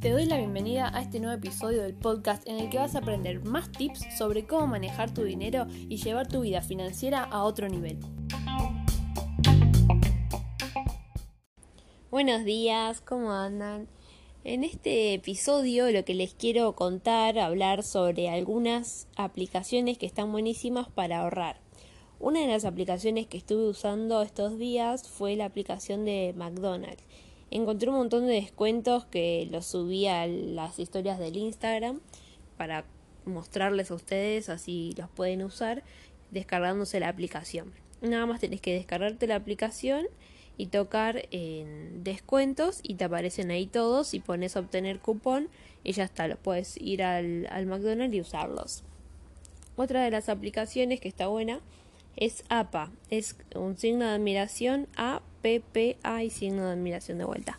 Te doy la bienvenida a este nuevo episodio del podcast en el que vas a aprender más tips sobre cómo manejar tu dinero y llevar tu vida financiera a otro nivel. Buenos días, ¿cómo andan? En este episodio lo que les quiero contar, hablar sobre algunas aplicaciones que están buenísimas para ahorrar. Una de las aplicaciones que estuve usando estos días fue la aplicación de McDonald's. Encontré un montón de descuentos que los subí a las historias del Instagram para mostrarles a ustedes, así los pueden usar descargándose la aplicación. Nada más tenés que descargarte la aplicación y tocar en descuentos y te aparecen ahí todos y pones obtener cupón y ya está, los puedes ir al, al McDonald's y usarlos. Otra de las aplicaciones que está buena es APA, es un signo de admiración, A, P, P, A y signo de admiración de vuelta.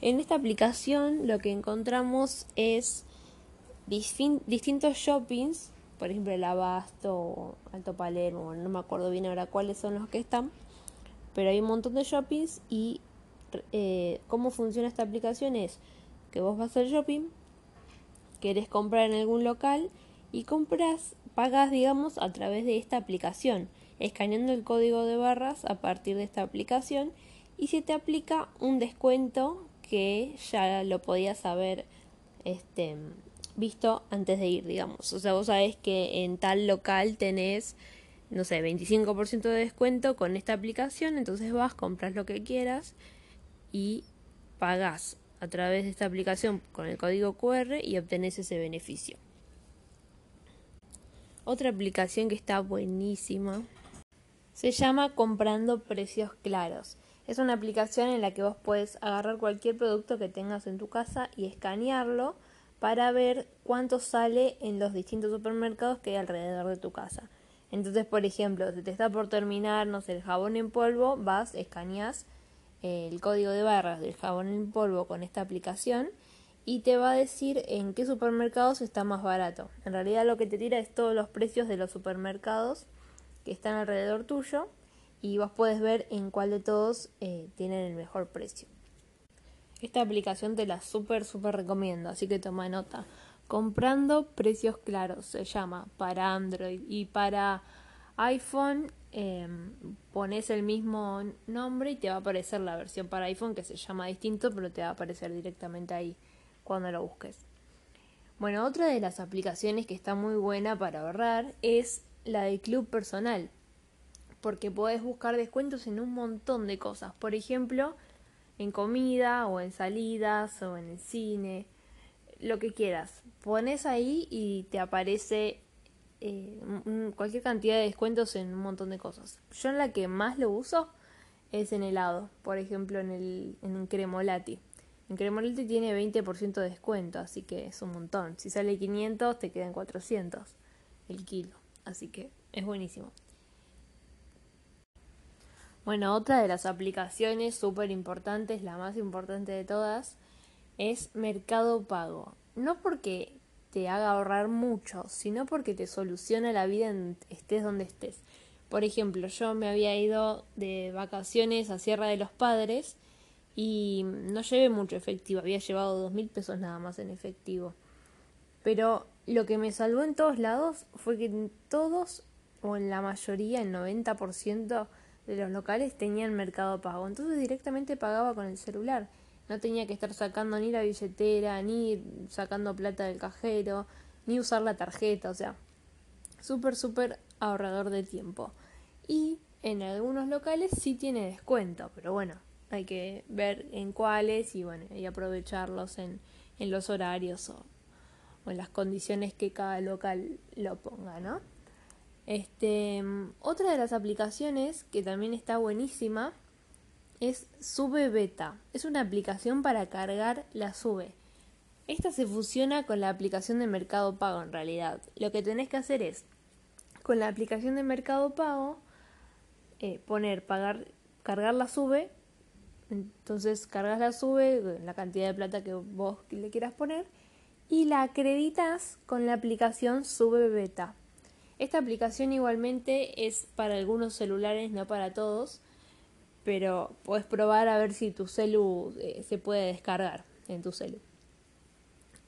En esta aplicación lo que encontramos es distintos shoppings, por ejemplo el Abasto, Alto Palermo, no me acuerdo bien ahora cuáles son los que están, pero hay un montón de shoppings y eh, cómo funciona esta aplicación es que vos vas al shopping, querés comprar en algún local y compras, pagas digamos a través de esta aplicación, escaneando el código de barras a partir de esta aplicación y se te aplica un descuento que ya lo podías haber este, visto antes de ir, digamos. O sea, vos sabés que en tal local tenés no sé, 25% de descuento con esta aplicación, entonces vas, compras lo que quieras y pagas a través de esta aplicación con el código QR y obtenés ese beneficio. Otra aplicación que está buenísima se llama Comprando Precios Claros. Es una aplicación en la que vos puedes agarrar cualquier producto que tengas en tu casa y escanearlo para ver cuánto sale en los distintos supermercados que hay alrededor de tu casa. Entonces, por ejemplo, si te está por terminar, no sé, el jabón en polvo, vas, escaneas el código de barras del jabón en polvo con esta aplicación y te va a decir en qué supermercados está más barato. En realidad lo que te tira es todos los precios de los supermercados que están alrededor tuyo y vos puedes ver en cuál de todos eh, tienen el mejor precio. Esta aplicación te la súper, súper recomiendo, así que toma nota. Comprando precios claros se llama para Android y para iPhone em, pones el mismo nombre y te va a aparecer la versión para iPhone que se llama distinto pero te va a aparecer directamente ahí cuando lo busques. Bueno, otra de las aplicaciones que está muy buena para ahorrar es la de Club Personal porque podés buscar descuentos en un montón de cosas, por ejemplo, en comida o en salidas o en el cine lo que quieras. Pones ahí y te aparece eh, cualquier cantidad de descuentos en un montón de cosas. Yo en la que más lo uso es en helado, por ejemplo en el en Cremolati. En Cremolati tiene 20% de descuento, así que es un montón. Si sale 500 te quedan 400 el kilo, así que es buenísimo. Bueno, otra de las aplicaciones súper importantes, la más importante de todas, es Mercado Pago. No porque te haga ahorrar mucho, sino porque te soluciona la vida en estés donde estés. Por ejemplo, yo me había ido de vacaciones a Sierra de los Padres y no llevé mucho efectivo, había llevado dos mil pesos nada más en efectivo. Pero lo que me salvó en todos lados fue que en todos, o en la mayoría, el 90% de los locales tenían mercado pago. Entonces directamente pagaba con el celular. No tenía que estar sacando ni la billetera, ni sacando plata del cajero, ni usar la tarjeta, o sea, súper, súper ahorrador de tiempo. Y en algunos locales sí tiene descuento, pero bueno, hay que ver en cuáles y bueno, y aprovecharlos en, en los horarios o, o, en las condiciones que cada local lo ponga, ¿no? Este, otra de las aplicaciones que también está buenísima es Sube Beta. Es una aplicación para cargar la Sube. Esta se fusiona con la aplicación de Mercado Pago en realidad. Lo que tenés que hacer es, con la aplicación de Mercado Pago, eh, poner, pagar, cargar la Sube. Entonces cargas la Sube, la cantidad de plata que vos le quieras poner, y la acreditas con la aplicación Sube Beta. Esta aplicación igualmente es para algunos celulares, no para todos pero puedes probar a ver si tu celu eh, se puede descargar en tu celu.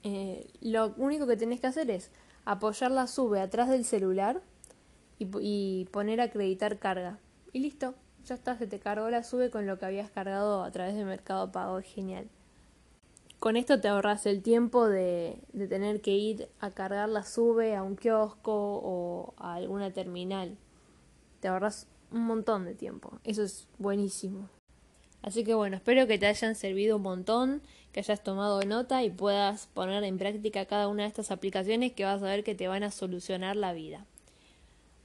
Eh, lo único que tenés que hacer es apoyar la sube atrás del celular y, y poner acreditar carga. Y listo, ya está, se te cargó la sube con lo que habías cargado a través de Mercado Pago, genial. Con esto te ahorras el tiempo de, de tener que ir a cargar la sube a un kiosco o a alguna terminal. Te ahorras un montón de tiempo. Eso es buenísimo. Así que bueno, espero que te hayan servido un montón, que hayas tomado nota y puedas poner en práctica cada una de estas aplicaciones que vas a ver que te van a solucionar la vida.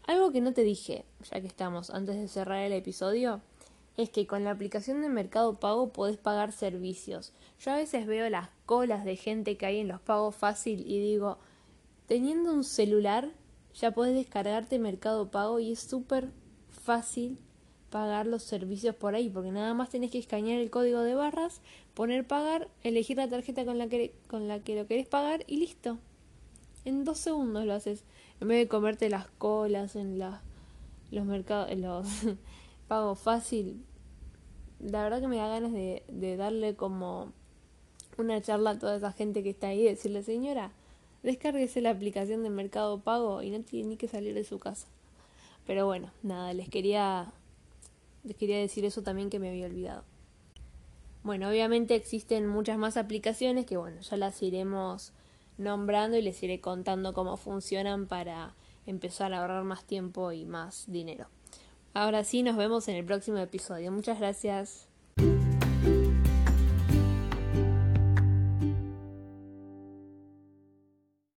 Algo que no te dije, ya que estamos antes de cerrar el episodio, es que con la aplicación de Mercado Pago podés pagar servicios. Yo a veces veo las colas de gente que hay en los pagos fácil y digo, teniendo un celular ya podés descargarte Mercado Pago y es súper fácil pagar los servicios por ahí, porque nada más tenés que escanear el código de barras, poner pagar, elegir la tarjeta con la que, con la que lo querés pagar y listo. En dos segundos lo haces. En vez de comerte las colas en los mercados, en los pagos fácil. La verdad que me da ganas de, de darle como una charla a toda esa gente que está ahí y decirle, señora, descárguese la aplicación de Mercado Pago y no tiene ni que salir de su casa. Pero bueno, nada, les quería, les quería decir eso también que me había olvidado. Bueno, obviamente existen muchas más aplicaciones que bueno, ya las iremos nombrando y les iré contando cómo funcionan para empezar a ahorrar más tiempo y más dinero. Ahora sí, nos vemos en el próximo episodio. Muchas gracias.